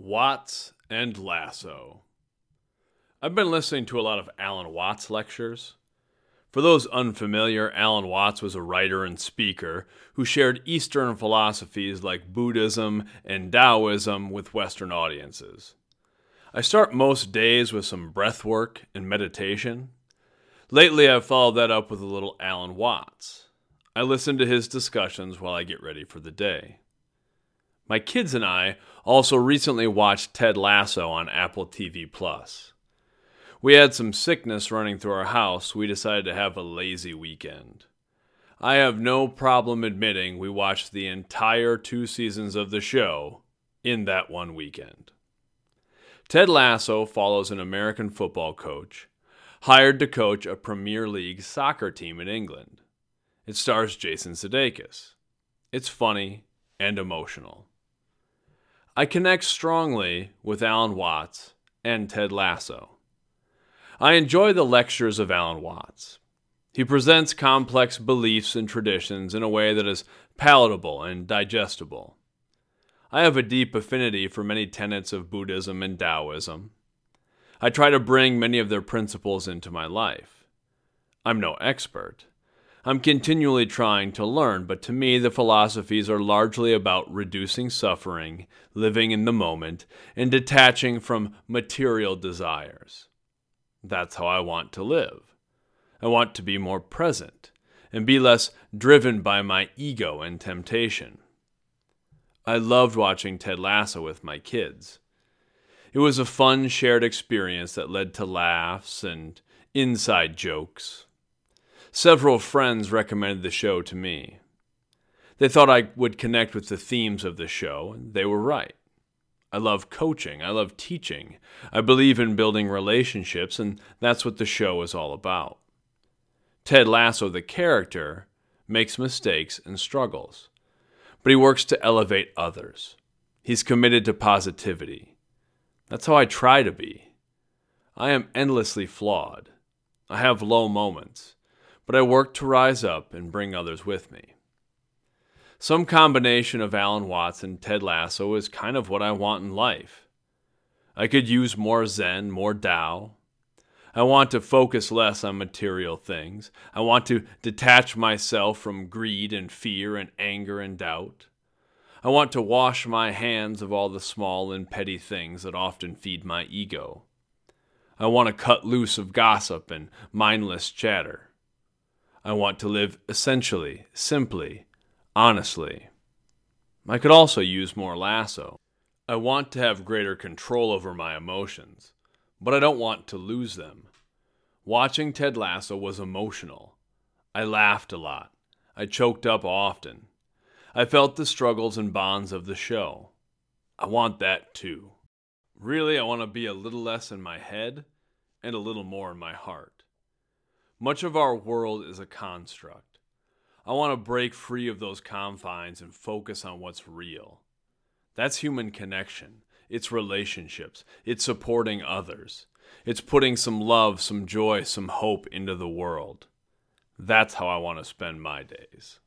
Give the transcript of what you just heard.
Watts and Lasso. I've been listening to a lot of Alan Watts lectures. For those unfamiliar, Alan Watts was a writer and speaker who shared Eastern philosophies like Buddhism and Taoism with Western audiences. I start most days with some breath work and meditation. Lately, I've followed that up with a little Alan Watts. I listen to his discussions while I get ready for the day. My kids and I also recently watched Ted Lasso on Apple TV Plus. We had some sickness running through our house, we decided to have a lazy weekend. I have no problem admitting we watched the entire two seasons of the show in that one weekend. Ted Lasso follows an American football coach hired to coach a Premier League soccer team in England. It stars Jason Sudeikis. It's funny and emotional. I connect strongly with Alan Watts and Ted Lasso. I enjoy the lectures of Alan Watts. He presents complex beliefs and traditions in a way that is palatable and digestible. I have a deep affinity for many tenets of Buddhism and Taoism. I try to bring many of their principles into my life. I'm no expert. I'm continually trying to learn, but to me, the philosophies are largely about reducing suffering, living in the moment, and detaching from material desires. That's how I want to live. I want to be more present and be less driven by my ego and temptation. I loved watching Ted Lasso with my kids. It was a fun shared experience that led to laughs and inside jokes. Several friends recommended the show to me. They thought I would connect with the themes of the show, and they were right. I love coaching. I love teaching. I believe in building relationships, and that's what the show is all about. Ted Lasso, the character, makes mistakes and struggles, but he works to elevate others. He's committed to positivity. That's how I try to be. I am endlessly flawed. I have low moments but I work to rise up and bring others with me. Some combination of Alan Watts and Ted Lasso is kind of what I want in life. I could use more Zen, more Tao. I want to focus less on material things. I want to detach myself from greed and fear and anger and doubt. I want to wash my hands of all the small and petty things that often feed my ego. I want to cut loose of gossip and mindless chatter. I want to live essentially, simply, honestly. I could also use more lasso. I want to have greater control over my emotions, but I don't want to lose them. Watching Ted Lasso was emotional. I laughed a lot. I choked up often. I felt the struggles and bonds of the show. I want that too. Really, I want to be a little less in my head and a little more in my heart. Much of our world is a construct. I want to break free of those confines and focus on what's real. That's human connection. It's relationships. It's supporting others. It's putting some love, some joy, some hope into the world. That's how I want to spend my days.